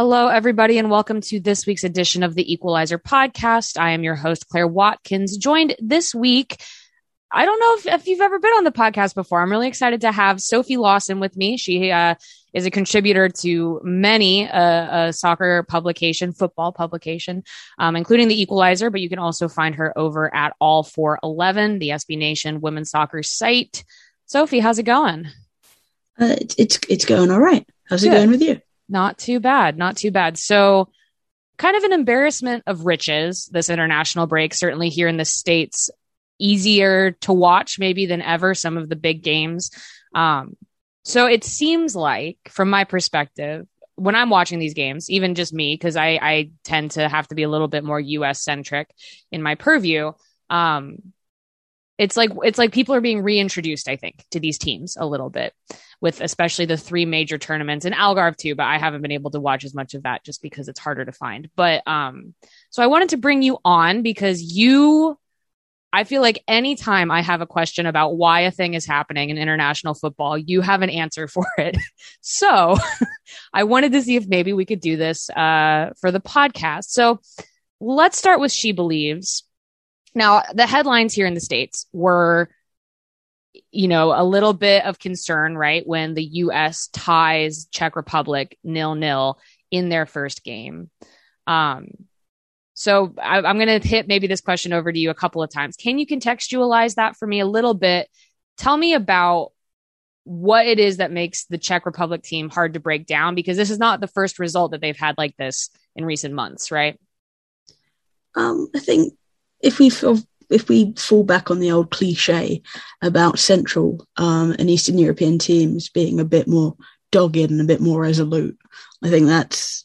Hello, everybody, and welcome to this week's edition of the Equalizer podcast. I am your host, Claire Watkins, joined this week. I don't know if, if you've ever been on the podcast before. I'm really excited to have Sophie Lawson with me. She uh, is a contributor to many uh, a soccer publication, football publication, um, including the Equalizer. But you can also find her over at All For XI, the SB Nation women's soccer site. Sophie, how's it going? Uh, it's it's going all right. How's Good. it going with you? Not too bad. Not too bad. So, kind of an embarrassment of riches, this international break, certainly here in the States, easier to watch maybe than ever, some of the big games. Um, so, it seems like, from my perspective, when I'm watching these games, even just me, because I, I tend to have to be a little bit more US centric in my purview. Um, it's like it's like people are being reintroduced, I think, to these teams a little bit with especially the three major tournaments and Algarve too, but I haven't been able to watch as much of that just because it's harder to find. But um so I wanted to bring you on because you I feel like anytime I have a question about why a thing is happening in international football, you have an answer for it. so I wanted to see if maybe we could do this uh, for the podcast. So let's start with She Believes. Now, the headlines here in the States were you know, a little bit of concern, right? When the US ties Czech Republic nil nil in their first game. Um, so I, am going to hit maybe this question over to you a couple of times. Can you contextualize that for me a little bit? Tell me about what it is that makes the Czech Republic team hard to break down because this is not the first result that they've had like this in recent months, right? Um, I think if we if we fall back on the old cliche about Central um, and Eastern European teams being a bit more dogged and a bit more resolute, I think that's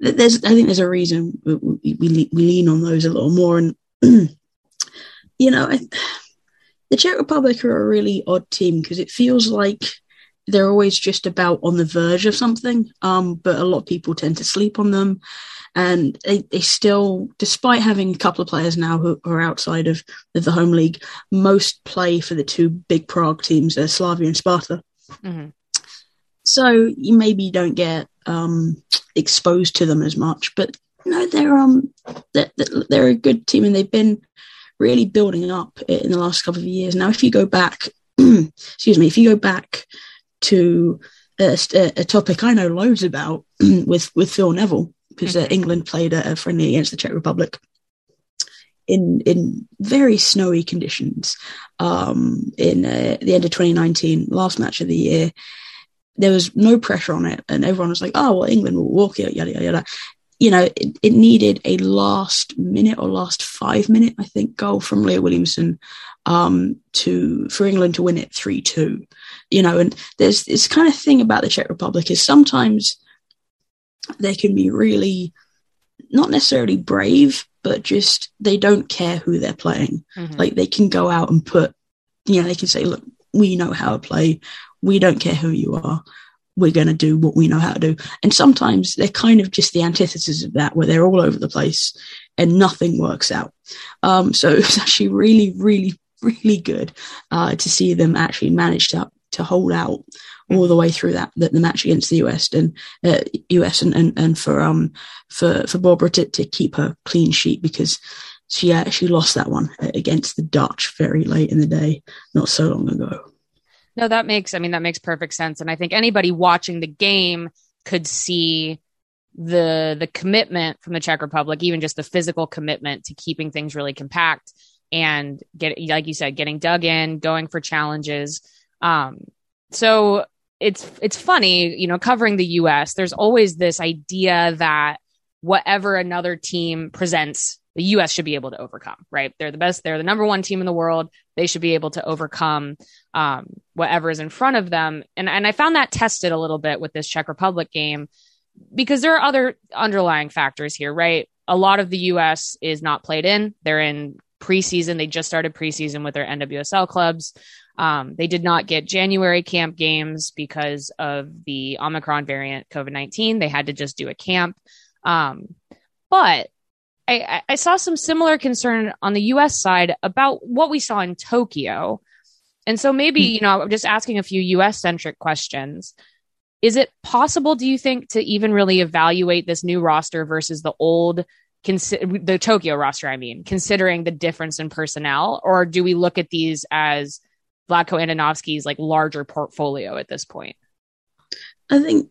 there's I think there's a reason we we, we lean on those a little more. And you know, I, the Czech Republic are a really odd team because it feels like they're always just about on the verge of something. Um, but a lot of people tend to sleep on them and they, they still, despite having a couple of players now who are outside of, of the home league, most play for the two big Prague teams, uh, Slavia and Sparta. Mm-hmm. So you maybe don't get um, exposed to them as much, but no, they're um they're, they're a good team and they've been really building up in the last couple of years. Now, if you go back, excuse me, if you go back to a, a, topic I know loads about with with Phil Neville, because uh, England played a, a, friendly against the Czech Republic in in very snowy conditions um, in uh, the end of 2019, last match of the year. There was no pressure on it, and everyone was like, "Oh, well, England will walk it." Yada yada yada. You know, it, it needed a last minute or last five minute, I think, goal from Leah Williamson um, to for England to win it three two. You know, and there's this kind of thing about the Czech Republic is sometimes they can be really not necessarily brave, but just they don't care who they're playing. Mm-hmm. Like they can go out and put, you know, they can say, look, we know how to play. We don't care who you are. We're going to do what we know how to do. And sometimes they're kind of just the antithesis of that, where they're all over the place and nothing works out. Um, so it's actually really, really, really good uh, to see them actually manage to to hold out all the way through that the, the match against the US and uh, US and, and and for um for for Barbara to, to keep her clean sheet because she uh, she lost that one against the Dutch very late in the day not so long ago. No, that makes I mean that makes perfect sense and I think anybody watching the game could see the the commitment from the Czech Republic, even just the physical commitment to keeping things really compact and get like you said, getting dug in, going for challenges. Um, so it's it's funny, you know, covering the US, there's always this idea that whatever another team presents, the US should be able to overcome, right? They're the best, they're the number one team in the world. They should be able to overcome um, whatever is in front of them. And and I found that tested a little bit with this Czech Republic game because there are other underlying factors here, right? A lot of the US is not played in. They're in preseason. They just started preseason with their NWSL clubs. Um, they did not get January camp games because of the Omicron variant COVID 19. They had to just do a camp. Um, but I, I, saw some similar concern on the US side about what we saw in Tokyo. And so maybe, hmm. you know, I'm just asking a few US centric questions. Is it possible, do you think, to even really evaluate this new roster versus the old, consi- the Tokyo roster, I mean, considering the difference in personnel? Or do we look at these as Vlatko Andonovski's like larger portfolio at this point? I think,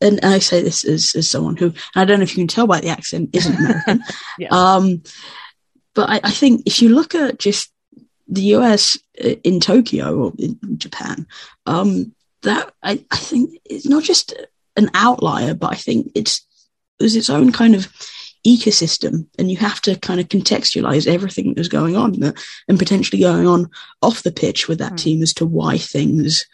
and I say this as, as someone who, I don't know if you can tell by the accent, isn't American. yes. um, but I, I think if you look at just the US uh, in Tokyo or in Japan, um, that I, I think it's not just an outlier, but I think it's it's its own kind of ecosystem, and you have to kind of contextualize everything that was going on uh, and potentially going on off the pitch with that mm. team as to why things,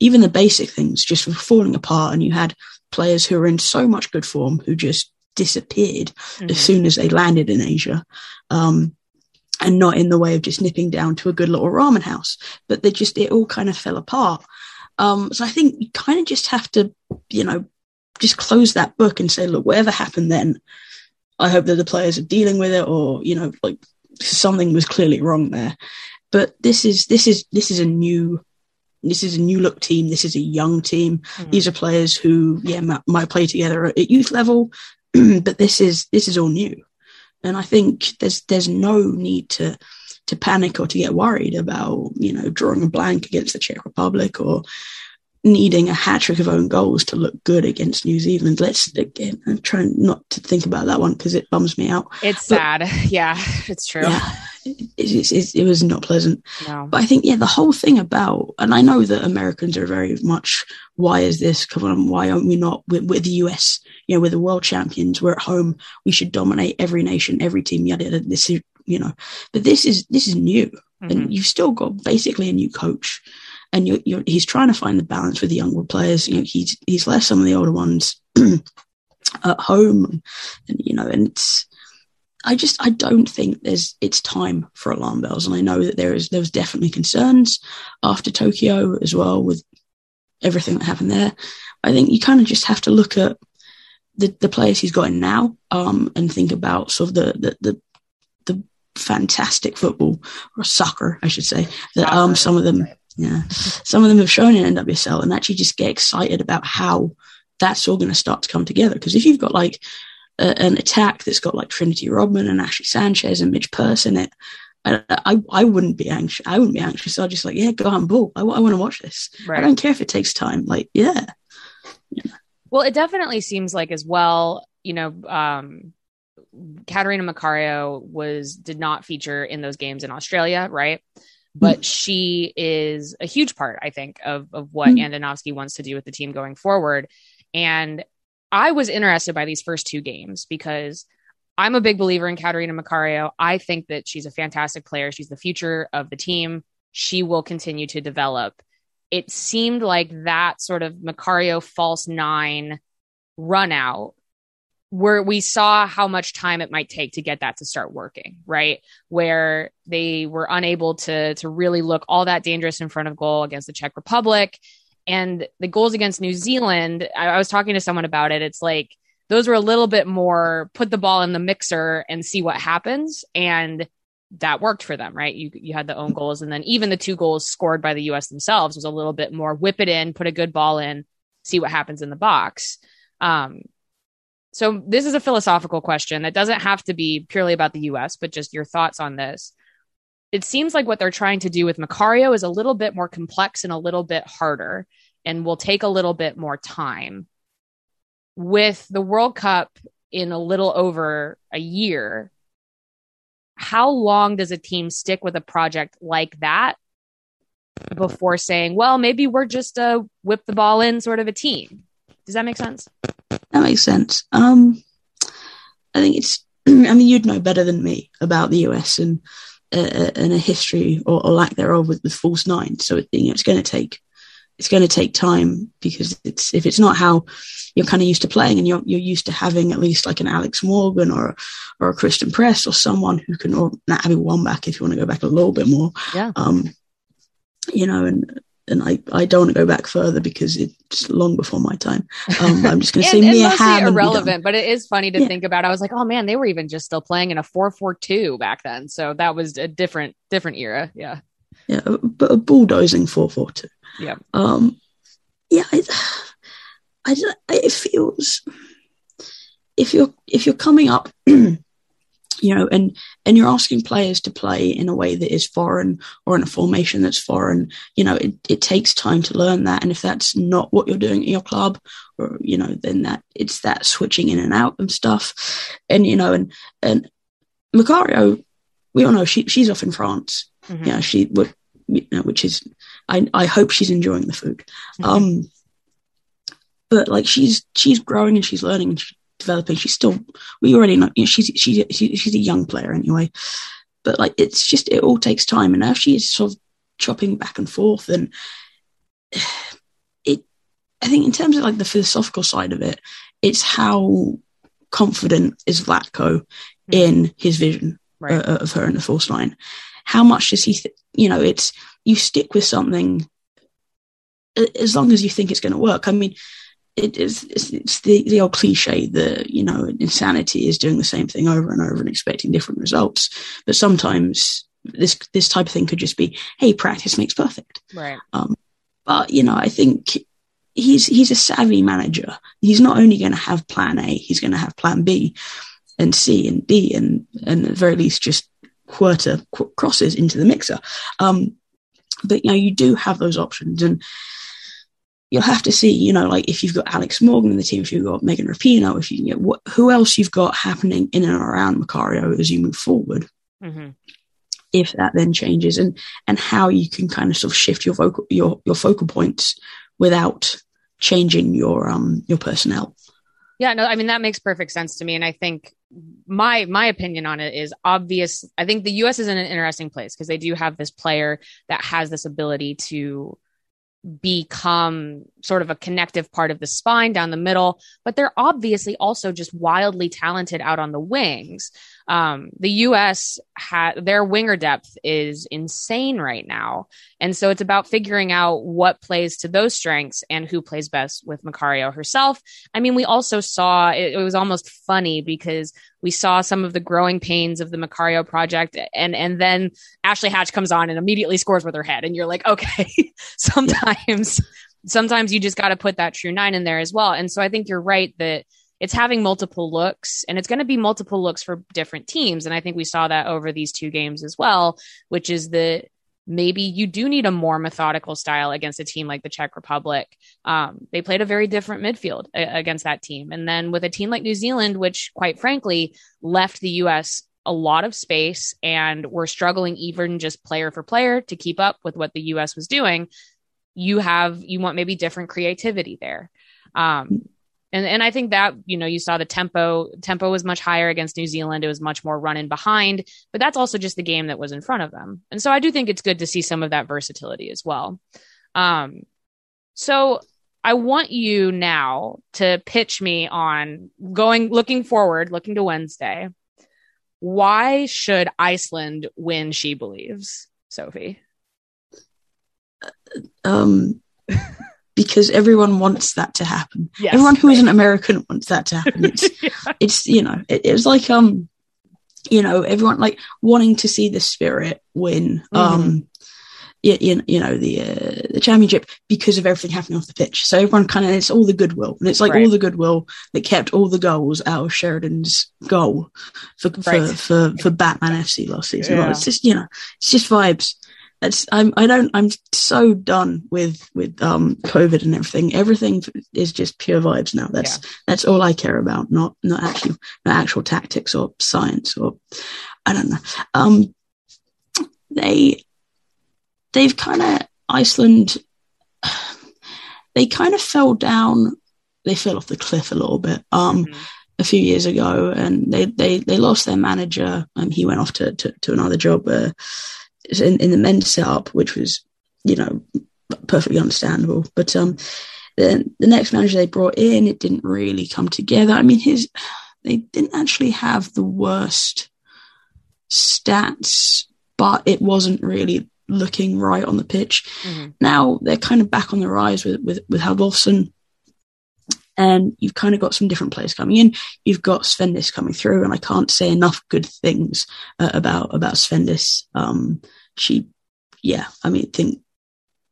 even the basic things, just were falling apart, and you had players who were in so much good form who just disappeared mm. as soon as they landed in Asia. Um, and not in the way of just nipping down to a good little ramen house, but they just, it all kind of fell apart. Um, so I think you kind of just have to, you know, just close that book and say, look, whatever happened then, I hope that the players are dealing with it, or you know, like something was clearly wrong there. But this is this is this is a new this is a new look team. This is a young team. Mm-hmm. These are players who, yeah, might, might play together at youth level, but this is this is all new. And I think there's there's no need to to panic or to get worried about, you know, drawing a blank against the Czech Republic or needing a hat trick of own goals to look good against New Zealand. Let's again, I'm trying not to think about that one because it bums me out. It's but, sad. Yeah, it's true. Yeah, it, it, it, it, was not pleasant. No. But I think, yeah, the whole thing about, and I know that Americans are very much, why is this? Come on, why aren't we not with, with the US? You know, we're the world champions. We're at home. We should dominate every nation, every team. Yada yada. This is, you know, but this is this is new, mm-hmm. and you've still got basically a new coach and you're, you're, he's trying to find the balance with the younger players. You know, he's he's left some of the older ones at home, and you know, and it's. I just I don't think there's it's time for alarm bells, and I know that there is there was definitely concerns after Tokyo as well with everything that happened there. I think you kind of just have to look at the, the players he's got in now, um, and think about sort of the the the, the fantastic football or soccer, I should say, that um some of them yeah. Some of them have shown in NWSL and actually just get excited about how that's all going to start to come together. Because if you've got like a, an attack that's got like Trinity Rodman and Ashley Sanchez and Midge Purce in it, I, I, I wouldn't be anxious. I wouldn't be anxious. I'd just like, yeah, go on, bull. I, I want to watch this. Right. I don't care if it takes time. Like, yeah. yeah. Well, it definitely seems like as well, you know, um, Catarina Macario was did not feature in those games in Australia, right? But mm. she is a huge part, I think, of of what mm. Andonovski wants to do with the team going forward. And I was interested by these first two games because I'm a big believer in Catarina Macario. I think that she's a fantastic player. She's the future of the team. She will continue to develop. It seemed like that sort of Macario false nine run out where we saw how much time it might take to get that to start working, right? Where they were unable to to really look all that dangerous in front of goal against the Czech Republic. And the goals against New Zealand, I, I was talking to someone about it. It's like those were a little bit more put the ball in the mixer and see what happens. And that worked for them, right? You you had the own goals, and then even the two goals scored by the U.S. themselves was a little bit more whip it in, put a good ball in, see what happens in the box. Um, so this is a philosophical question that doesn't have to be purely about the US, but just your thoughts on this. It seems like what they're trying to do with Macario is a little bit more complex and a little bit harder and will take a little bit more time. With the World Cup in a little over a year, how long does a team stick with a project like that before saying, well, maybe we're just a whip the ball in sort of a team? Does that make sense? That makes sense. Um, I think it's. I mean, you'd know better than me about the US and uh, uh, and a history or, or, lack thereof with, with false nine. So it, you know, it's going to take it's going to take time because it's if it's not how you're kind of used to playing and you're you're used to having at least like an Alex Morgan or or a Christen Press or someone who can or not Abby Wambach if you want to go back a little bit more. Yeah. Um, you know, and and I, I don't want to go back further because it's long before my time. Um, I'm just going to say Mia Hamm. irrelevant, but it is funny to yeah. think about. I was like, oh man, they were even just still playing in a four four two back then, so that was a different different era. Yeah, yeah, but a bulldozing four four two. Yeah, um, yeah. I, I don't, it feels if you're if you're coming up you know and and you're asking players to play in a way that is foreign or in a formation that's foreign. You know it, it takes time to learn that. And if that's not what you're doing at your club or you know then that it's that switching in and out and stuff. And you know and and Macario we all know she she's off in France. Mm-hmm. know she would you know which is I I hope she's enjoying the food. Mm-hmm. um but like she's she's growing and she's learning and she, developing. She's still, we already know, you know she's, she's, she's a young player anyway. But like, it's just, it all takes time. And now she is sort of chopping back and forth. And it, I think in terms of like the philosophical side of it, it's how confident is Vlatko mm-hmm. in his vision right. uh, of her in the false nine. How much does he, th- you know, it's, you stick with something as long as you think it's going to work. I mean, it is it's, it's, the, the old cliche that you know insanity is doing the same thing over and over and expecting different results. But sometimes this this type of thing could just be hey practice makes perfect. Right. Um, but you know i think he's he's a savvy manager. He's not only going to have plan a he's going to have plan b and c and d and and at the very least just quarter qu- crosses into the mixer. Um, but you know you do have those options and you'll have to see, you know, like if you've got Alex Morgan in the team, if you've got Megan Rapinoe, if you, you know, wh- who else you've got happening in and around Macario as you move forward. Mm-hmm. If that then changes and and how you can kind of sort of shift your vocal your your focal points without changing your um your personnel. Yeah, no, I mean that makes perfect sense to me, and I think my my opinion on it is obvious. I think the U.S. is in an interesting place because they do have this player that has this ability to become sort of a connective part of the spine down the middle, but they're obviously also just wildly talented out on the wings. Um, the U.S. had their winger depth is insane right now, and so it's about figuring out what plays to those strengths and who plays best with Macario herself. I mean, we also saw it, it was almost funny because we saw some of the growing pains of the Macario project, and and then Ashley Hatch comes on and immediately scores with her head, and you're like, okay, sometimes. Sometimes you just got to put that true nine in there as well. And so I think you're right that it's having multiple looks and it's going to be multiple looks for different teams. And I think we saw that over these two games as well, which is that maybe you do need a more methodical style against a team like the Czech Republic. Um, they played a very different midfield a- against that team. And then with a team like New Zealand, which quite frankly left the US a lot of space and were struggling even just player for player to keep up with what the US was doing, you have, you want maybe different creativity there. Um, and and I think that you know you saw the tempo tempo was much higher against New Zealand. It was much more run in behind, but that's also just the game that was in front of them. And so I do think it's good to see some of that versatility as well. Um, so I want you now to pitch me on going looking forward, looking to Wednesday. Why should Iceland win? She believes, Sophie. Um because everyone wants that to happen. Yes. Everyone who isn't American wants that to happen. It's, yeah. it's you know, it, it's like um, you know, everyone like wanting to see the spirit win. Mm-hmm. Um, you, you know the uh, the championship because of everything happening off the pitch. So everyone kind of it's all the goodwill, and it's like right. all the goodwill that kept all the goals out of Sheridan's goal for right. for, for, for Batman FC last season. Yeah. Well, it's just you know it's just vibes it's I'm I don't I'm so done with with um COVID and everything. Everything is just pure vibes now. That's yeah. that's all I care about. Not not actual not actual tactics or science or I don't know. Um, they they've kind of Iceland. They kind of fell down. They fell off the cliff a little bit. Um. Mm-hmm a few years ago, and they they they lost their manager. Um, he went off to to, to another job. Uh, in, in the men's setup, which was, you know, perfectly understandable. But um, the, the next manager they brought in, it didn't really come together. I mean, his they didn't actually have the worst stats, but it wasn't really looking right on the pitch. Mm-hmm. Now they're kind of back on the rise with with with Halvorsen, and you've kind of got some different players coming in. You've got Sveindís coming through, and I can't say enough good things uh, about about Sveindís. Um, she, yeah, I mean, think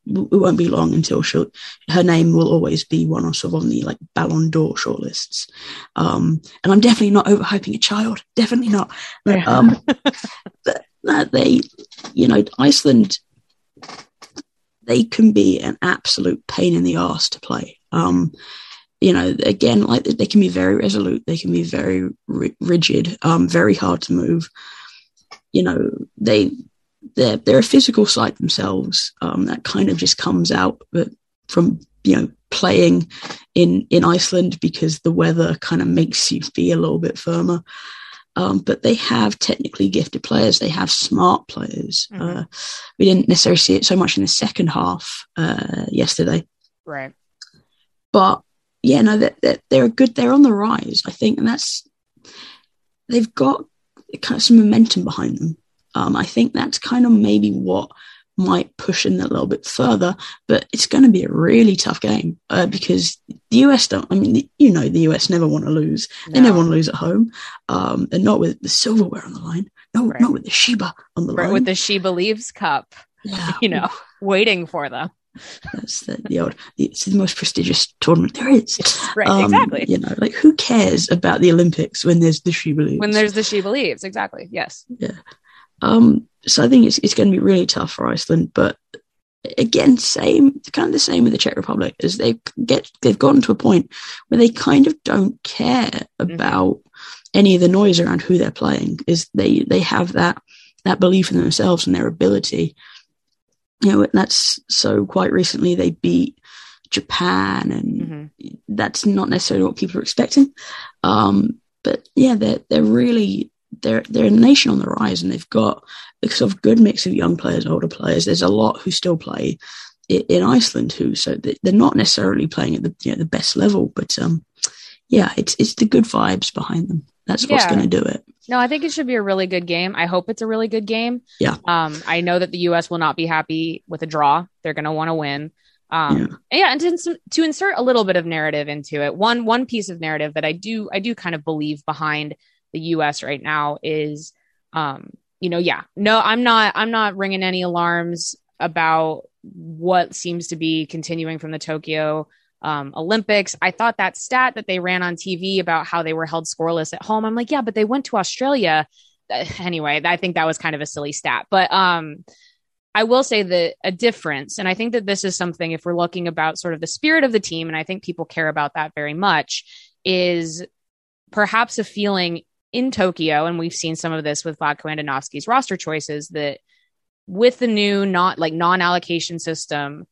it won't be long until she'll her name will always be one of sort of on the like Ballon d'Or shortlists. Um, and I'm definitely not overhyping a child, definitely not. But, um, but they, you know, Iceland, they can be an absolute pain in the ass to play. Um, you know, again, like they can be very resolute, they can be very rigid, um, very hard to move. You know, they they're they're a physical side themselves um, that kind of just comes out from you know playing in in Iceland because the weather kind of makes you feel a little bit firmer. Um, but they have technically gifted players. They have smart players. Mm-hmm. Uh, we didn't necessarily see it so much in the second half uh, yesterday, right? But yeah, no, they're, they're, they're good. They're on the rise, I think, and that's they've got kind of some momentum behind them. Um, I think that's kind of maybe what might push in a little bit further, but it's going to be a really tough game uh, because the US don't. I mean, you know, the US never want to lose. No. They never want to lose at home, um, and not with the silverware on the line. No, right. not with the Sheba on the right, line. With the She Believes Cup, yeah. you know, waiting for them. That's the, the old. It's the most prestigious tournament there is. right, um, exactly. You know, like who cares about the Olympics when there's the She Believes? When there's the She Believes, exactly. Yes. Yeah. Um, so I think it's it's going to be really tough for Iceland. But again, same kind of the same with the Czech Republic as they get they've gotten to a point where they kind of don't care mm-hmm. about mm-hmm. any of the noise around who they're playing. Is they they have that that belief in themselves and their ability. You know, that's so quite recently they beat Japan, and mm-hmm. that's not necessarily what people are expecting. Um, but yeah, they're they're really they're they're a nation on the rise, and they've got a sort of good mix of young players, older players. There's a lot who still play in Iceland who, so they're not necessarily playing at the you know, the best level, but um, yeah, it's it's the good vibes behind them. That's what's yeah. going to do it. No, I think it should be a really good game. I hope it's a really good game. Yeah. Um, I know that the U.S. will not be happy with a draw. They're going to want to win. Um, yeah. And yeah, and to, to insert a little bit of narrative into it, one one piece of narrative that I do I do kind of believe behind the US right now is um you know yeah no I'm not I'm not ringing any alarms about what seems to be continuing from the Tokyo um, Olympics. I thought that stat that they ran on TV about how they were held scoreless at home. I'm like, yeah, but they went to Australia. Anyway, I think that was kind of a silly stat. But um, I will say that a difference, and I think that this is something if we're looking about sort of the spirit of the team, and I think people care about that very much, is perhaps a feeling in Tokyo, and we've seen some of this with Vlatko Andonovski's roster choices, that with the new not like non-allocation system,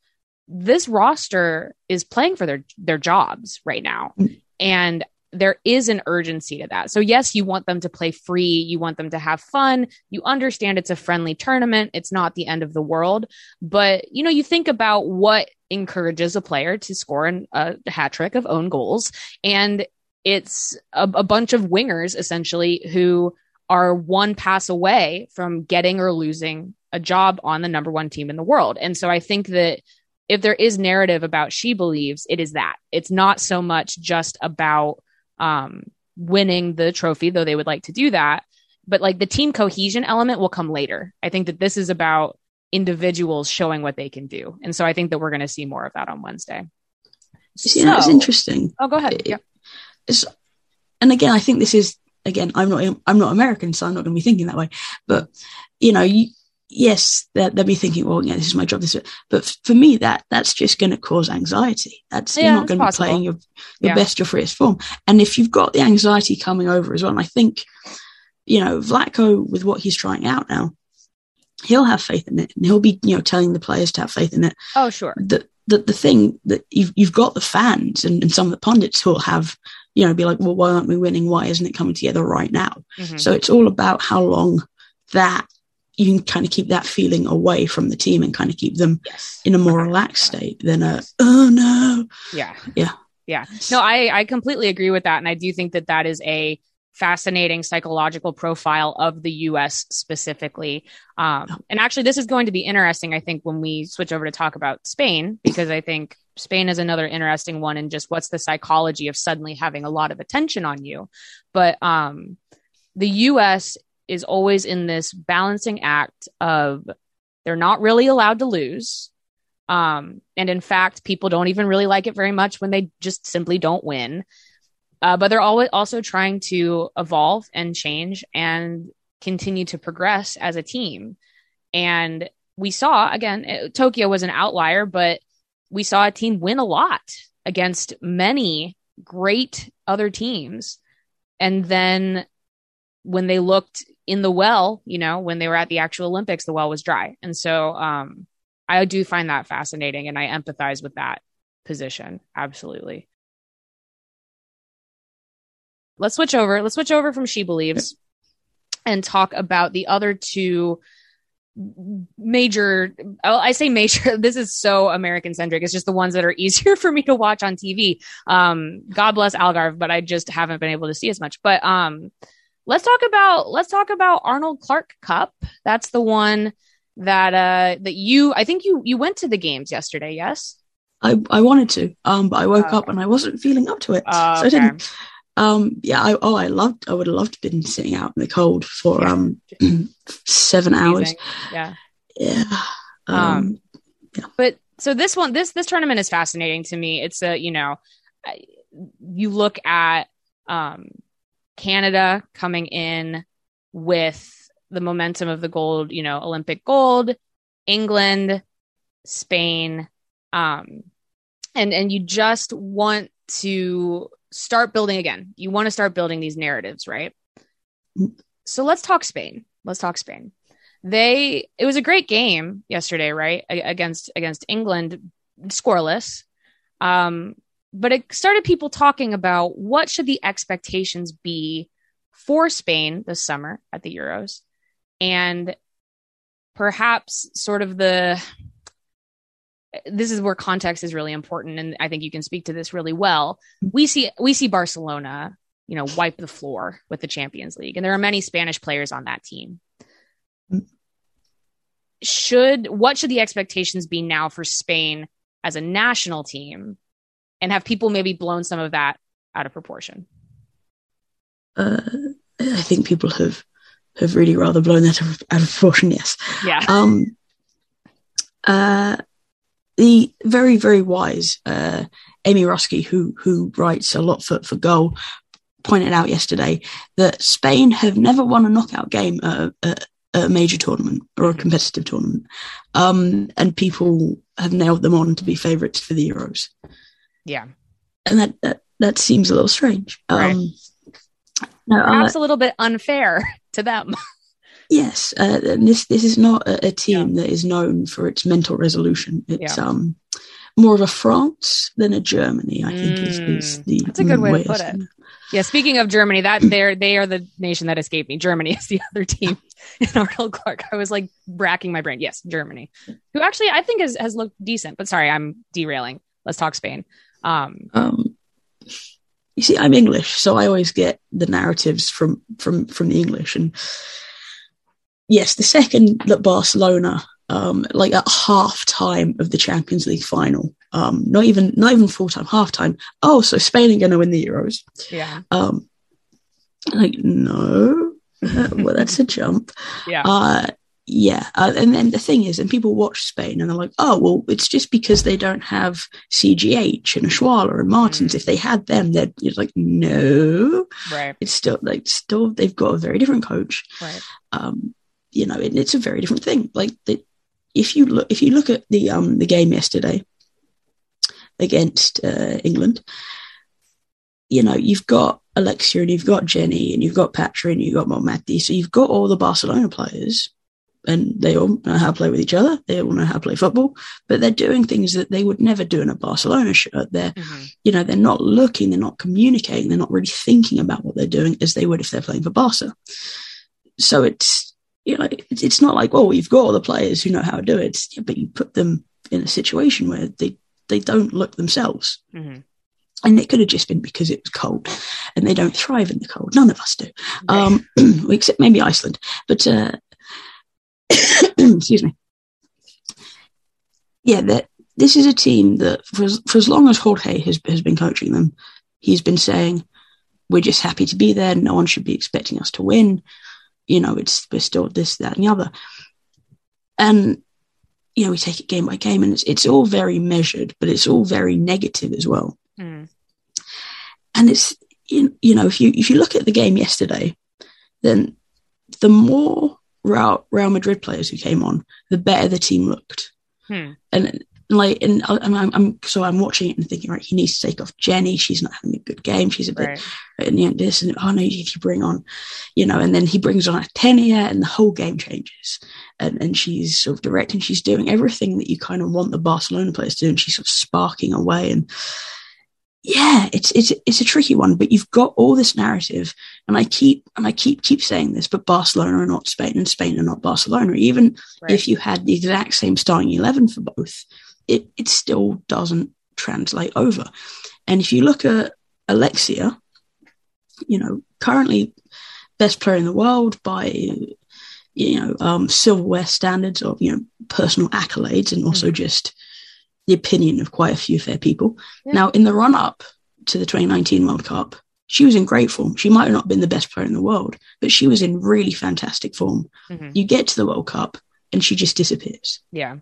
this roster is playing for their their jobs right now. Mm. And there is an urgency to that. So yes, you want them to play free, you want them to have fun. You understand it's a friendly tournament, it's not the end of the world, but you know, you think about what encourages a player to score an, a hat trick of own goals and it's a, a bunch of wingers essentially who are one pass away from getting or losing a job on the number one team in the world. And so I think that if there is narrative about she believes, it is that it's not so much just about um, winning the trophy, though they would like to do that, but like the team cohesion element will come later. I think that this is about individuals showing what they can do. And so I think that we're going to see more of that on Wednesday. See, so, that's interesting. Oh, go ahead. It, yeah it's, and again, I think this is again, I'm not I'm not American, so I'm not going to be thinking that way. But you know, you, yes, they'll, they'll, be thinking, well, yeah, this is my job. This, is, but for me, that that's just going to cause anxiety. That's yeah, you're not going to be playing your your yeah. best, your freest form. And if you've got the anxiety coming over as well, and I think, you know, Vlatko with what he's trying out now, he'll have faith in it, and he'll be you know telling the players to have faith in it. Oh, sure. The the, the thing that you've you've got the fans and, and some of the pundits who'll have you know, be like, well, why aren't we winning? Why isn't it coming together right now? Mm-hmm. So it's all about how long that you can kind of keep that feeling away from the team and kind of keep them yes. in a more relaxed state than a, oh no. Yeah. Yeah. Yeah. No, I, I completely agree with that. And I do think that that is a fascinating psychological profile of the US specifically. Um, and actually, this is going to be interesting, I think, when we switch over to talk about Spain, because I think Spain is another interesting one and just what's the psychology of suddenly having a lot of attention on you. But um, the US is always in this balancing act of they're not really allowed to lose. Um, and in fact, people don't even really like it very much when they just simply don't win. Uh, but they're always also trying to evolve and change and continue to progress as a team. And we saw again, it, uh, Tokyo was an outlier, but we saw a team win a lot against many great other teams. And then when they looked in the well, you know, when they were at the actual Olympics, the well was dry. And so um, I do find that fascinating and I empathize with that position. Absolutely. Let's switch over. Let's switch over from She Believes and talk about the other two major oh, i say major this is so american centric it's just the ones that are easier for me to watch on tv um god bless algarve but i just haven't been able to see as much but um let's talk about let's talk about arnold clark cup that's the one that uh that you i think you you went to the games yesterday yes i i wanted to um but i woke okay. up and i wasn't feeling up to it so i didn't um, yeah, I, oh, I loved, I would have loved to been sitting out in the cold for, yeah. um, seven hours. Yeah. Yeah. Um, um, yeah. But so this one, this, this tournament is fascinating to me. It's a, you know, you look at, um, Canada coming in with the momentum of the gold, you know, Olympic gold, England, Spain, um, and and you just want to start building again. You want to start building these narratives, right? So let's talk Spain. Let's talk Spain. They it was a great game yesterday, right? Against against England, scoreless. Um, but it started people talking about what should the expectations be for Spain this summer at the Euros and perhaps sort of the this is where context is really important and i think you can speak to this really well. We see we see barcelona you know wipe the floor with the champions league and there are many spanish players on that team. Should what should the expectations be now for spain as a national team and have people maybe blown some of that out of proportion. Uh, i think people have have really rather blown that out of, proportion yes. Yeah. Um uh the very very wise uh, Ameé Ruszkai, who who writes a lot for for Goal, pointed out yesterday that Spain have never won a knockout game at, at, at a major tournament or a competitive tournament, um, and people have nailed them on to be favourites for the Euros. Yeah, and that that, that seems a little strange. Right. Um, no, Perhaps uh, a little bit unfair to them. Yes, uh, and this this is not a, a team yeah. that is known for its mental resolution. It's yeah. um more of a France than a Germany. I think mm, is, is the that's a good way, way to put it. Yeah, speaking of Germany, that they're they are the nation that escaped me. Germany is the other team in Arnold Clark. I was like bracking my brain. Yes, Germany, who actually I think has has looked decent. But sorry, I'm derailing. Let's talk Spain. Um, um, you see, I'm English, so I always get the narratives from from from the English, and yes, the second that Barcelona, um, like at half time of the Champions League final, um, not even not even full time, half time. Oh, so Spain are going to win the Euros. Yeah. Um, like no, well that's a jump. Yeah. Uh, yeah, uh, and then the thing is, and people watch Spain and they're like, oh, well, it's just because they don't have CGH and Oshoala and Martens. Mm. If they had them, they're like, no, right. It's still like still they've got a very different coach. Right. Um, you know, it, it's a very different thing. Like the, if you look, if you look at the um the game yesterday against uh, England, you know, you've got Alexia and you've got Jenny and you've got Patri and you've got Bonmatí. So you've got all the Barcelona players and they all know how to play with each other. They all know how to play football, but they're doing things that they would never do in a Barcelona shirt. They're, mm-hmm. you know, they're not looking, they're not communicating, they're not really thinking about what they're doing as they would if they're playing for Barca. So it's, you know, it's not like, oh, you've got all the players who know how to do it, but you put them in a situation where they, they don't look themselves. Mm-hmm. And it could have just been because it was cold and they don't thrive in the cold. None of us do, um, except maybe Iceland. But, uh, excuse me. Yeah, that this is a team that for as, for as long as Jorge has, has been coaching them, he's been saying, we're just happy to be there. No one should be expecting us to win you know, it's we're still this, that, and the other. And you know we take it game by game, and it's it's all very measured, but it's all very negative as well. Mm. And it's you, you know if you if you look at the game yesterday, then the more Real, Real Madrid players who came on, the better the team looked. Hmm. And like, and I'm, I'm, so I'm watching it and thinking, right, he needs to take off Jenny. She's not having a good game. She's a bit, Right. and you know, this, and oh no, if you bring on, you know, and then he brings on a Tenia, and the whole game changes. And and she's sort of directing, she's doing everything that you kind of want the Barcelona players to do, and she's sort of sparking away. And yeah, it's it's it's a tricky one, but you've got all this narrative, and I keep and I keep keep saying this, but Barcelona are not Spain, and Spain are not Barcelona. Even Right. if you had the exact same starting eleven for both, it it still doesn't translate over. And if you look at Alexia, you know, currently best player in the world by you know um, silverware standards of you know personal accolades and also just the opinion of quite a few fair people. Yeah. Now, in the run up to the 2019 World Cup, she was in great form. She might have not been the best player in the world, but she was in really fantastic form. Mhm. You get to the World Cup and she just disappears. Yeah.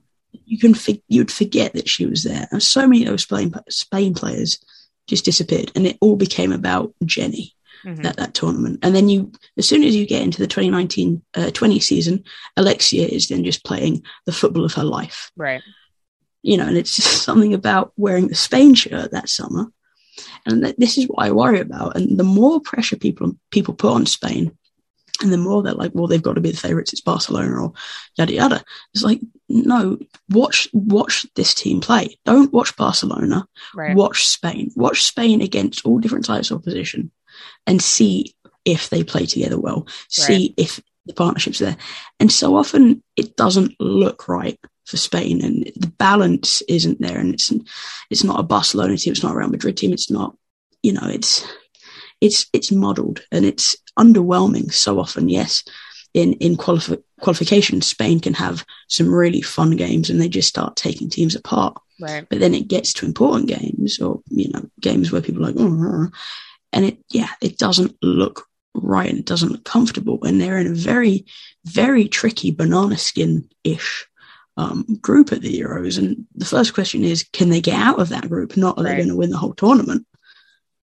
You can fi- you'd forget that she was there. And so many of those Spain, Spain players just disappeared, and it all became about Jenny Mhm. at that tournament. And then you, as soon as you get into the 2019 uh, 20 season, Alexia is then just playing the football of her life. Right. You know, and it's just something about wearing the Spain shirt that summer. And th- this is what I worry about. And the more pressure people people put on Spain, and the more they're like, well, they've got to be the favourites. It's Barcelona or yada yada. It's like, no, watch watch this team play. Don't watch Barcelona Right. watch Spain. Watch Spain against all different types of opposition and see if they play together well. See if the partnership's there. And so often it doesn't look right for Spain and the balance isn't there and it's it's not a Barcelona team, it's not a Real Madrid team, it's not you know, it's it's it's muddled and it's underwhelming so often, yes. In in qualifi- qualification, Spain can have some really fun games and they just start taking teams apart. Right. But then it gets to important games or, you know, games where people are like, oh, uh," and it, yeah, it doesn't look right and it doesn't look comfortable. And they're in a very, very tricky banana skin ish um, group at the Euros. And the first question is, can they get out of that group? Not are they going to win the whole tournament?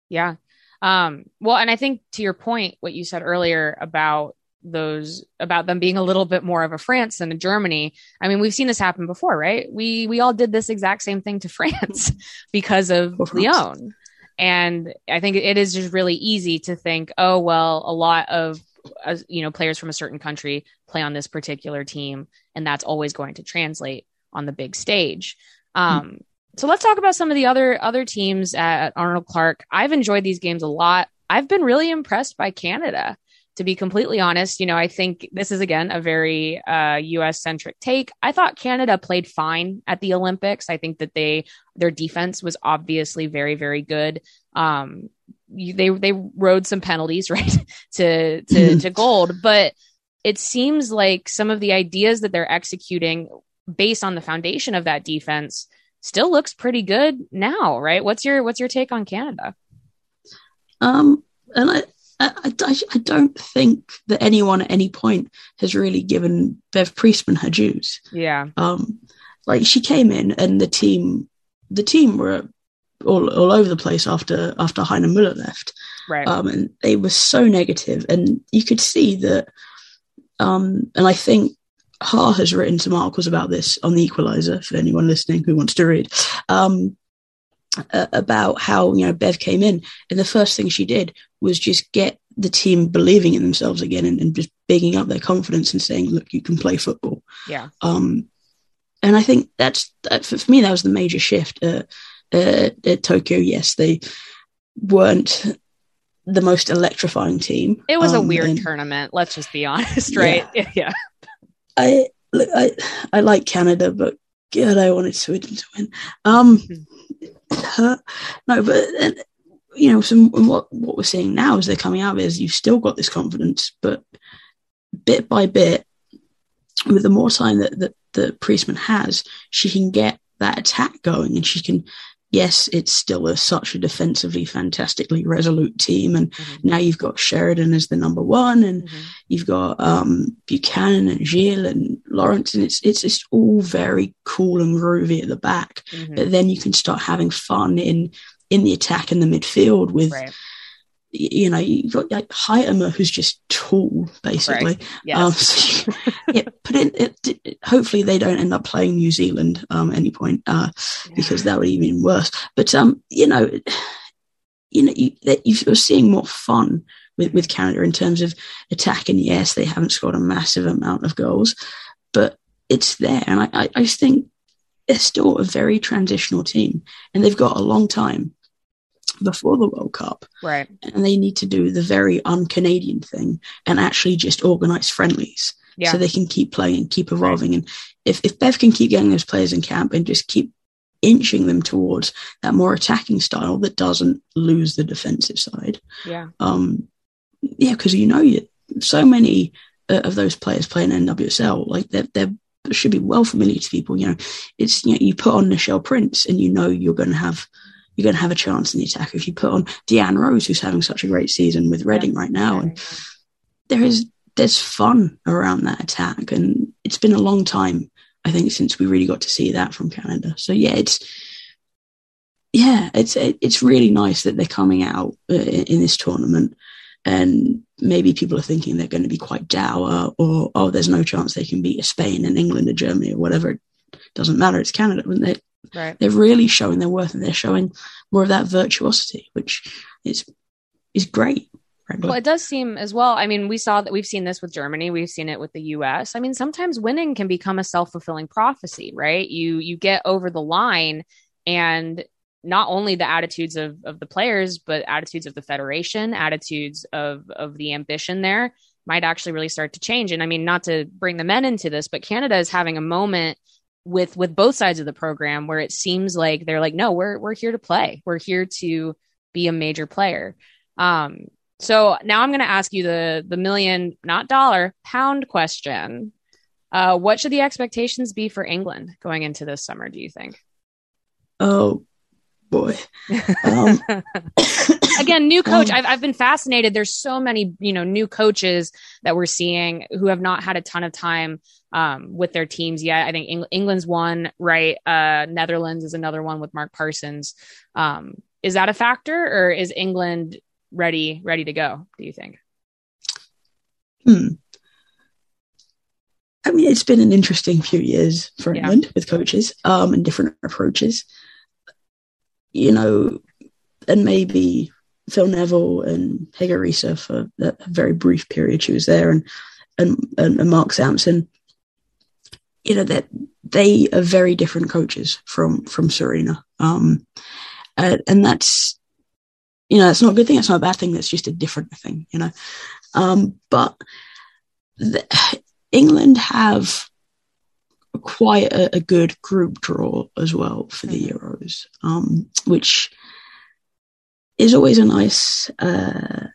Yeah. Um, well, and I think to your point, what you said earlier about those about them being a little bit more of a France than a Germany. I mean, we've seen this happen before, right? We we all did this exact same thing to France because of France. Lyon. And I think it is just really easy to think, oh well, a lot of uh, you know players from a certain country play on this particular team, and that's always going to translate on the big stage. Um, So let's talk about some of the other other teams at Arnold Clark. I've enjoyed these games a lot. I've been really impressed by Canada. To be completely honest, you know, I think this is again a very uh, U.S. centric take. I thought Canada played fine at the Olympics. I think that they their defense was obviously very very good. Um, they they rode some penalties right to to to gold, but it seems like some of the ideas that they're executing based on the foundation of that defense still looks pretty good now, right? What's your what's your take on Canada? Um, and I, I, I, I don't think that anyone at any point has really given Bev Priestman her dues. Yeah, Um, like she came in and the team, the team were all, all over the place after after Heiner-Møller left, right. um, and they were so negative, and you could see that. Um, and I think Ha has written some articles about this on the Equalizer for anyone listening who wants to read. Um, uh, about how you know Bev came in, and the first thing she did was just get the team believing in themselves again, and, and just bigging up their confidence and saying, "Look, you can play football." yeah, Um, and I think that's that for, for me that was the major shift. Uh, uh, at Tokyo, yes, they weren't the most electrifying team. it was a Um, weird and tournament. Let's just be honest, right? Yeah, I look, I I like Canada, but God, I wanted Sweden to win. Um, hurt. No, but uh, you know, some what what we're seeing now as they're coming out is you've still got this confidence, but bit by bit, with the more time that that, that Priestman has, she can get that attack going, and she can yes, it's still a, such a defensively fantastically resolute team. And mm-hmm. now you've got Sheridan as the number one, and mm-hmm. you've got um, Buchanan and Gilles and Lawrence, and it's it's just all very cool and groovy at the back. Mm-hmm. But then you can start having fun in in the attack in the midfield with. Right you know, you've got like who's just tall, basically. Right. Yes. Um, so yeah, put in. It, it, hopefully, they don't end up playing New Zealand um, any point uh, yeah. because that would be even worse. But um, you know, you know, you, you're seeing more fun with with Canada in terms of attack. And Yes, they haven't scored a massive amount of goals, but it's there, and I, I, I think they're still a very transitional team, and they've got a long time before the World Cup. Right. And they need to do the very un Canadian thing and actually just organize friendlies. Yeah. So they can keep playing, keep evolving. Right. And if, if Bev can keep getting those players in camp and just keep inching them towards that more attacking style that doesn't lose the defensive side. Yeah. Um, yeah, because you know, you, so many uh, of those players playing in NWSL, like they're, they're should be well familiar to people. You know, it's you know you put on Nichelle Prince and you know you're going to have you're going to have a chance in the attack if you put on Deanna Rose, who's having such a great season with Reading yeah. right now. And there is there's fun around that attack, and it's been a long time, I think, since we really got to see that from Canada. So yeah, it's yeah, it's it's really nice that they're coming out uh, in this tournament, and maybe people are thinking they're going to be quite dour, or oh, there's no chance they can beat Spain and England or Germany or whatever. It doesn't matter. It's Canada, and they Right. They're really showing their worth and they're showing more of that virtuosity, which is is great. Frankly. Well, it does seem as well. I mean, we saw that we've seen this with Germany, we've seen it with the US. I mean, sometimes winning can become a self-fulfilling prophecy, right? You you get over the line and not only the attitudes of, of the players, but attitudes of the federation, attitudes of of the ambition there might actually really start to change. And I mean, not to bring the men into this, but Canada is having a moment with with both sides of the program where it seems like they're like no we're we're here to play. We're here to be a major player. Um so now i'm going to ask you the the million not dollar pound question. Uh what should the expectations be for england going into this summer do you think? Oh boy. Um. again new coach. Um, I've, I've been fascinated. There's so many you know new coaches that we're seeing who have not had a ton of time um, with their teams yet. I think Eng- England's one, right? Uh, Netherlands is another one with Mark Parsons. Um, is that a factor, or is England ready ready to go? Do you think? Hmm. I mean, it's been an interesting few years for yeah. England with coaches um, and different approaches. You know, and maybe Phil Neville and Hege Riise for a very brief period she was there, and and, and Mark Sampson you know that they are very different coaches from from Sarina, um, uh, and that's you know that's not a good thing. It's not a bad thing. That's just a different thing, you know. Um, but the, England have quite a, a, good group draw as well for the mm-hmm. Euros, um, which is always a nice uh,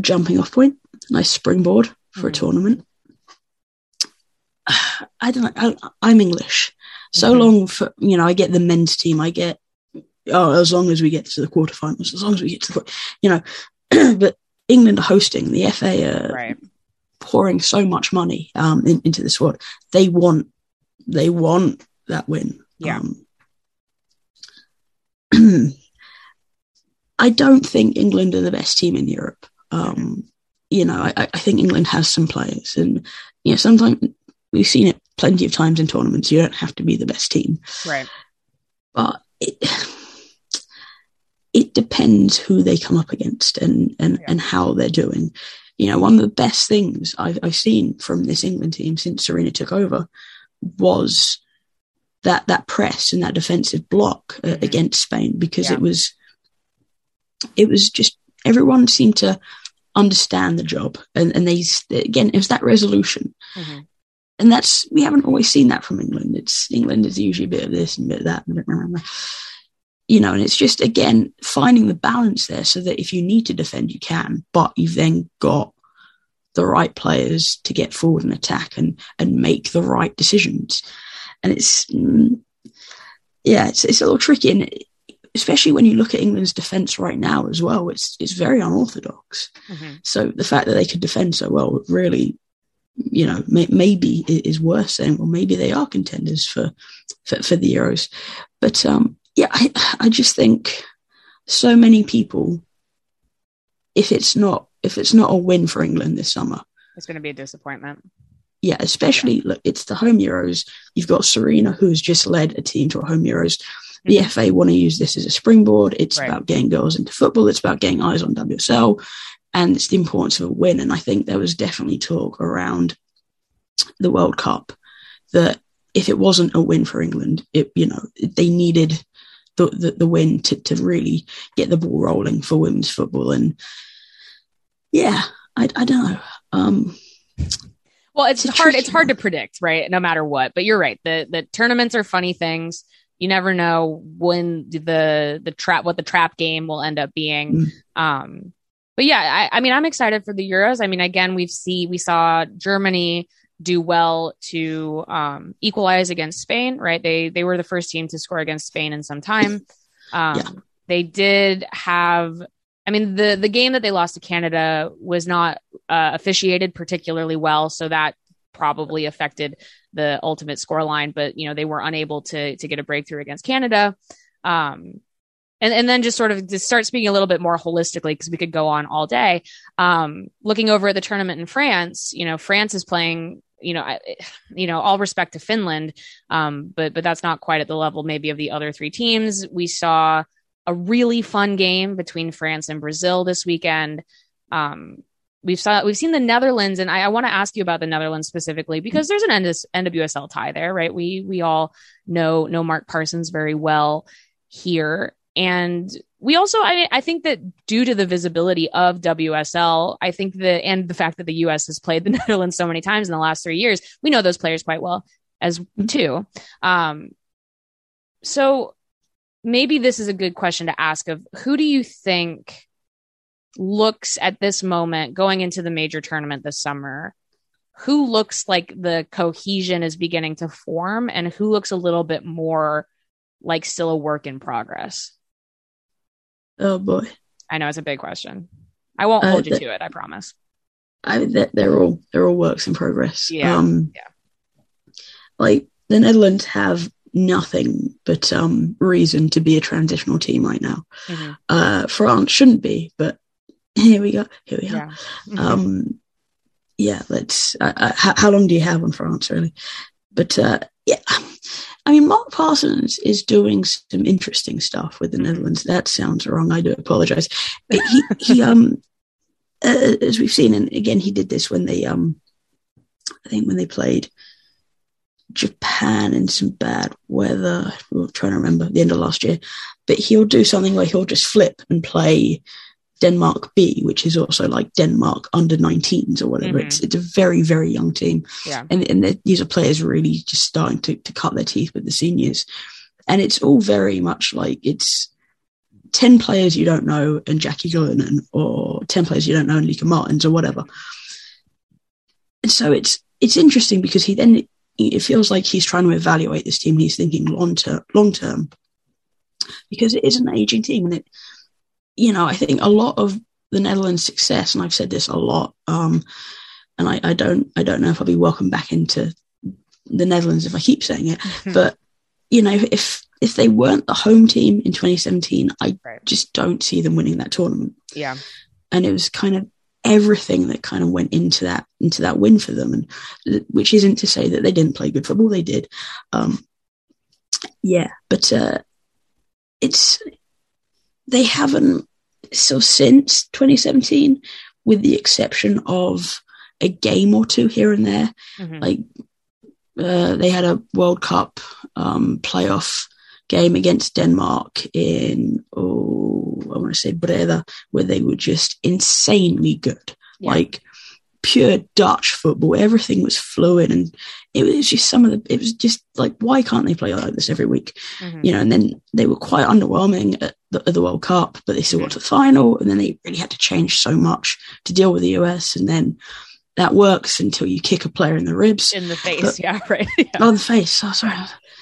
jumping off point, nice springboard for mm-hmm. a tournament. I don't know. I, am English. So mm-hmm. long for, you know, I get the men's team. I get, oh, as long as we get to the quarterfinals, as long as we get to the, you know, but England are hosting the FA are right. pouring so much money um, in, into the squad. They want, they want that win. Yeah. Um, I don't think England are the best team in Europe. Um, you know, I, I, think England has some players, and you know, sometimes we've seen it plenty of times in tournaments. You don't have to be the best team, right? But it it depends who they come up against and and yeah. and how they're doing. You know, one of the best things I've, I've seen from this England team since Sarina took over was that that press and that defensive block uh, mm-hmm. against Spain because yeah. it was it was just everyone seemed to understand the job and and they again it was that resolution mm-hmm and that's we haven't always seen that from England. It's England is usually a bit of this and a bit of that, you know. And it's just again finding the balance there, so that if you need to defend, you can, but you've then got the right players to get forward and attack and and make the right decisions. And it's mm, yeah, it's it's a little tricky. And especially when you look at England's defence right now as well, it's it's very unorthodox. Mm-hmm. So the fact that they could defend so well really, you know, may, maybe it is worth saying. Well, maybe they are contenders for for, for the Euros. But um, yeah, I I just think so many people. If it's not if it's not a win for England this summer, it's going to be a disappointment. Yeah, especially yeah. look, it's the home Euros. You've got Sarina, who's just led a team to a home Euros. The mm-hmm. FA want to use this as a springboard. It's right. about getting girls into football. It's about getting eyes on WSL, and it's the importance of a win. And I think there was definitely talk around the World Cup that if it wasn't a win for England, it you know they needed the the, the win to to really get the ball rolling for women's football. And yeah, I I don't know. Um, well, it's, it's hard. It's hard to predict, right? No matter what. But you're right. The the tournaments are funny things you never know when the the trap what the trap game will end up being. Mm. Um, but yeah, I, I mean, I'm excited for the Euros. I mean, again, we've see we saw Germany do well to um, equalize against Spain, right? They they were the first team to score against Spain in some time. Um, yeah. They did have, I mean, the the game that they lost to Canada was not uh, officiated particularly well, so that probably affected the ultimate score line, but you know, they were unable to to get a breakthrough against Canada. Um, and, and then just sort of to start speaking a little bit more holistically because we could go on all day. Um, looking over at the tournament in France, you know, France is playing you know, you know, all respect to Finland, um, but but that's not quite at the level maybe of the other three teams. We saw a really fun game between France and Brazil this weekend. Um, we've saw we've seen the Netherlands, and I, I want to ask you about the Netherlands specifically because there's an NWSL tie there, right? We we all know know Mark Parsons very well here, and we also I I think that due to the visibility of WSL, I think that and the fact that the U.S. has played the Netherlands so many times in the last three years, we know those players quite well as too. Um, so maybe this is a good question to ask of who do you think looks at this moment going into the major tournament this summer who looks like the cohesion is beginning to form and who looks a little bit more like still a work in progress oh boy i know it's a big question i won't uh, hold you to it i promise I, they're all they're all works in progress yeah um yeah like the netherlands have nothing but um reason to be a transitional team right now mm-hmm. uh france shouldn't be but here we go. Here we are. Yeah. Mm-hmm. Um, yeah, let's. Uh, uh, how, how, long do you have on France, really? But uh, yeah, I mean, Mark Parsons is doing some interesting stuff with the. Netherlands. That sounds wrong. I do apologize. He, he um, uh, as we've seen, and again, he did this when they, um, I think when they played Japan in some bad weather. Trying to remember the end of last year, but he'll do something where he'll just flip and play Denmark B, which is also like Denmark under 19s or whatever. Mm-hmm. It's it's a very very young team, yeah. And and these are players really just starting to to cut their teeth with the seniors, and it's all very much like it's. 10 players you don't know and Jackie Gillinan or 10 players you don't know and Lieke Martens or whatever. And so it's it's interesting because he then it feels like he's trying to evaluate this team. And he's thinking long term, long term, because it is an aging team, and it you know, I think a lot of the Netherlands' success, and I've said this a lot, um, and I, I, don't, I don't know if I'll be welcome back into the Netherlands if I keep saying it, mm-hmm. but you know, if if they weren't the home team in 2017, I right. just don't see them winning that tournament. Yeah, and it was kind of everything that kind of went into that into that win for them, and which isn't to say that they didn't play good football, they did. Um, yeah, but uh, it's they haven't so since 2017 with the exception of a game or two here and there mm-hmm. like uh, they had a world cup um, playoff game against denmark in oh i want to say breda where they were just insanely good yeah. like pure Dutch football. Everything was fluid, and it was just some of the. It was just like, why can't they play like this every week? Mm-hmm. You know. And then they were quite underwhelming at the, at the, World Cup, but they still got to the final, and then they really had to change so much to deal with the US, and then. That works until you kick a player in the ribs. In the face, but, yeah, right. Yeah. Oh, the face. Oh, sorry.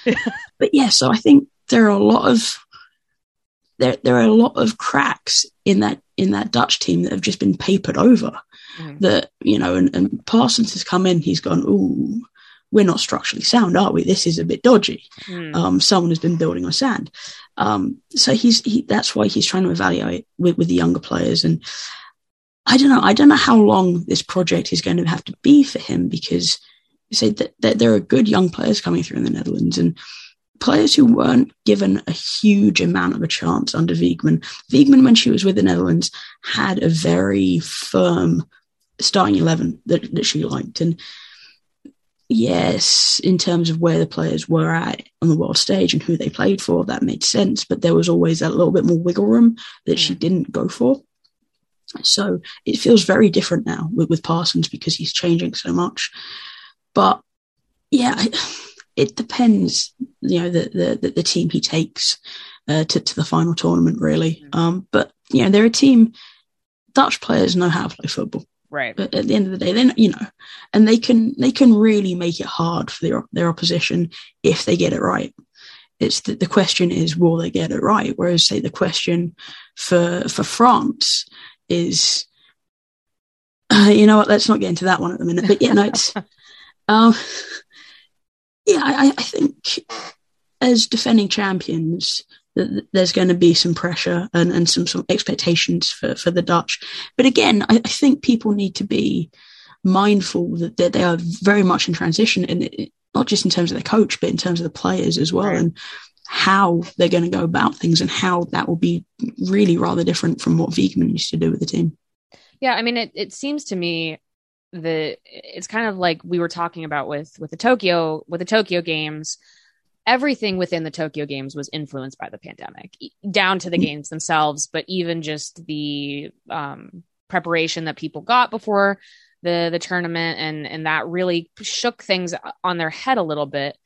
but yeah, so I think there are a lot of there there are a lot of cracks in that in that Dutch team that have just been papered over. Mm. That you know, and, and Parsons has come in. He's gone. Ooh, we're not structurally sound, are we? This is a bit dodgy. Mm. Um, someone has been building on sand. Um, so he's he, that's why he's trying to evaluate with, with the younger players. And I don't know. I don't know how long this project is going to have to be for him because you say that, that there are good young players coming through in the Netherlands and players who weren't given a huge amount of a chance under Wiegman. Wiegman, when she was with the Netherlands, had a very firm starting 11 that, that she liked. And yes, in terms of where the players were at on the world stage and who they played for, that made sense. But there was always a little bit more wiggle room that she mm. didn't go for. So it feels very different now with, with Parsons because he's changing so much. But yeah, it depends, you know, the the, the team he takes uh, to to the final tournament, really. Mm. Um, but you know, they're a team. Dutch players know how to play football. Right. But at the end of the day, then you know, and they can they can really make it hard for their their opposition if they get it right. It's the, the question is will they get it right? Whereas say the question for for France is, uh, you know what? Let's not get into that one at the minute. But yeah, no, it's um, yeah, I, I think as defending champions, there's going to be some pressure and, and some some expectations for, for the Dutch. But again, I, I think people need to be mindful that, that they are very much in transition, and it, not just in terms of the coach, but in terms of the players as well, right. and how they're going to go about things, and how that will be really rather different from what Wiegman used to do with the team. Yeah, I mean, it it seems to me that it's kind of like we were talking about with with the Tokyo with the Tokyo games everything within the Tokyo games was influenced by the pandemic, down to the mm-hmm. games themselves, but even just the um, preparation that people got before the the tournament, and and that really shook things on their head a little bit.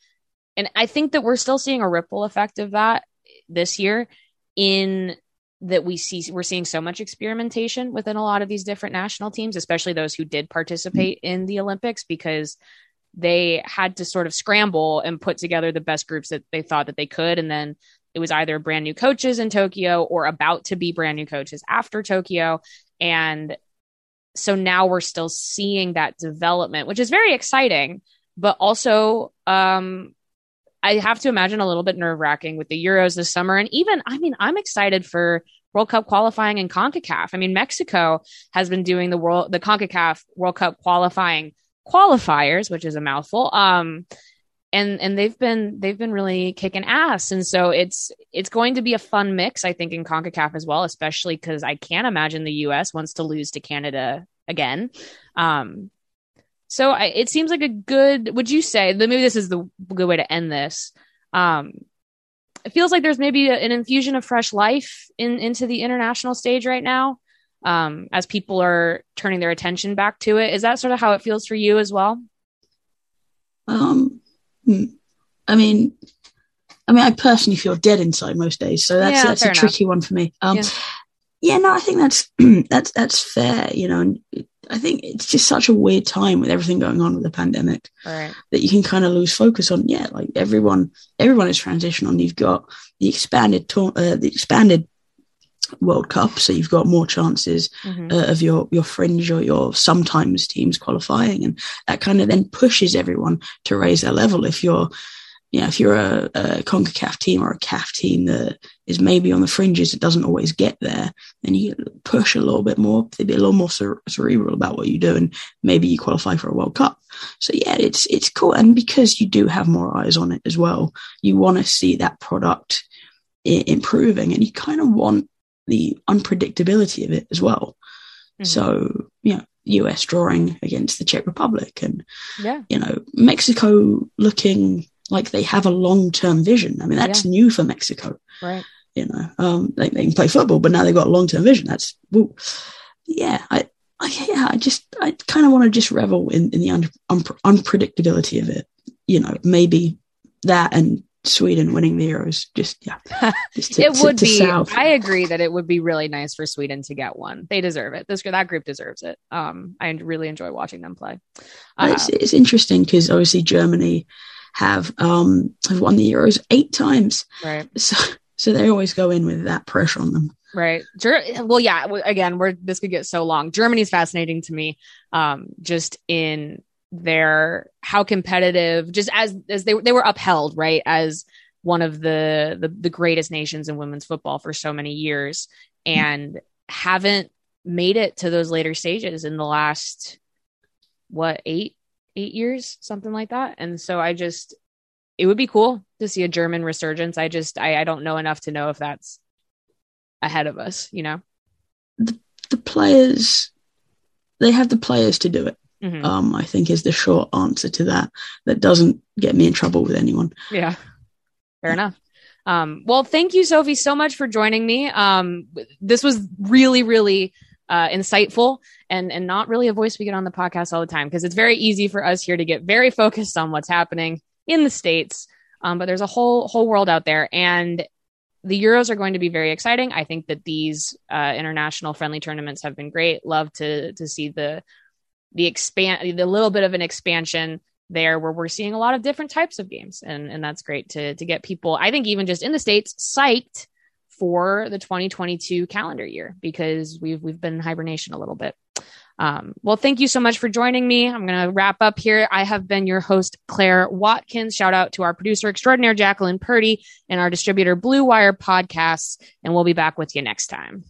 And I think that we're still seeing a ripple effect of that this year in that we see we're seeing so much experimentation within a lot of these different national teams especially those who did participate mm-hmm. in the olympics because they had to sort of scramble and put together the best groups that they thought that they could and then it was either brand new coaches in Tokyo or about to be brand new coaches after Tokyo and so now we're still seeing that development which is very exciting but also um I have to imagine a little bit nerve wracking with the Euros this summer. And even, I mean, I'm excited for World Cup qualifying in CONCACAF. I mean, Mexico has been doing the world, the CONCACAF World Cup qualifying qualifiers, which is a mouthful. Um, and and they've been they've been really kicking ass, and so it's it's going to be a fun mix, I think, in Concacaf as well, especially because I can't imagine the U.S. wants to lose to Canada again. Um, so I, it seems like a good. Would you say the maybe this is the good way to end this? Um, it feels like there's maybe a, an infusion of fresh life in into the international stage right now um, as people are turning their attention back to it. Is that sort of how it feels for you as well? Um, hmm. I mean, I mean, I personally feel dead inside most days, so that's yeah, that's a enough. tricky one for me. Um, yeah. yeah, no, I think that's that's that's fair. You know, and I think it's just such a weird time with everything going on with the pandemic right. that you can kind of lose focus on. Yeah, like everyone, everyone is transitional. You've got the expanded, uh, the expanded World Cup, so you've got more chances mm-hmm. uh, of your your fringe or your sometimes teams qualifying, and that kind of then pushes everyone to raise their level. If you're, you know, if you're a, a Concacaf team or a CAF team that is maybe on the fringes, it doesn't always get there, then you push a little bit more. Be a little more cere- cerebral about what you do, and maybe you qualify for a World Cup. So yeah, it's it's cool, and because you do have more eyes on it as well, you want to see that product improving, and you kind of want the unpredictability of it as well. Mm-hmm. So, you know, US drawing against the Czech Republic and, yeah. you know, Mexico looking like they have a long term vision. I mean, that's yeah. new for Mexico. Right. You know, um, they, they can play football, but now they've got a long term vision. That's, woo. yeah, I, I, yeah, I just, I kind of want to just revel in, in the un, un, unpredictability of it. You know, maybe that and Sweden winning the Euros. Just yeah, just to, it would to, to be. South. I agree that it would be really nice for Sweden to get one. They deserve it. This that group deserves it. Um, I really enjoy watching them play. Uh, it's, it's interesting because obviously Germany have um have won the Euros eight times. Right. So So they always go in with that pressure on them. Right. Well, yeah. Again, we're this could get so long. Germany's fascinating to me, um, just in their how competitive, just as as they they were upheld, right, as one of the the, the greatest nations in women's football for so many years, and haven't made it to those later stages in the last what eight eight years, something like that. And so I just it would be cool to see a German resurgence. I just I, I don't know enough to know if that's ahead of us, you know? The, the players, they have the players to do it. Mm-hmm. Um, I think is the short answer to that. That doesn't get me in trouble with anyone. Yeah, fair enough. Um, well, thank you, Sophie, so much for joining me. Um, this was really, really uh, insightful and and not really a voice we get on the podcast all the time because it's very easy for us here to get very focused on what's happening in the states. Um, but there's a whole whole world out there, and the Euros are going to be very exciting. I think that these uh, international friendly tournaments have been great. Love to to see the the expand the little bit of an expansion there where we're seeing a lot of different types of games and and that's great to to get people I think even just in the states psyched for the 2022 calendar year because we've we've been in hibernation a little bit. Um, well, thank you so much for joining me. I'm going to wrap up here. I have been your host, Claire Watkins. Shout out to our producer extraordinaire, Jacqueline Purdy, and our distributor, Blue Wire Podcasts. And we'll be back with you next time.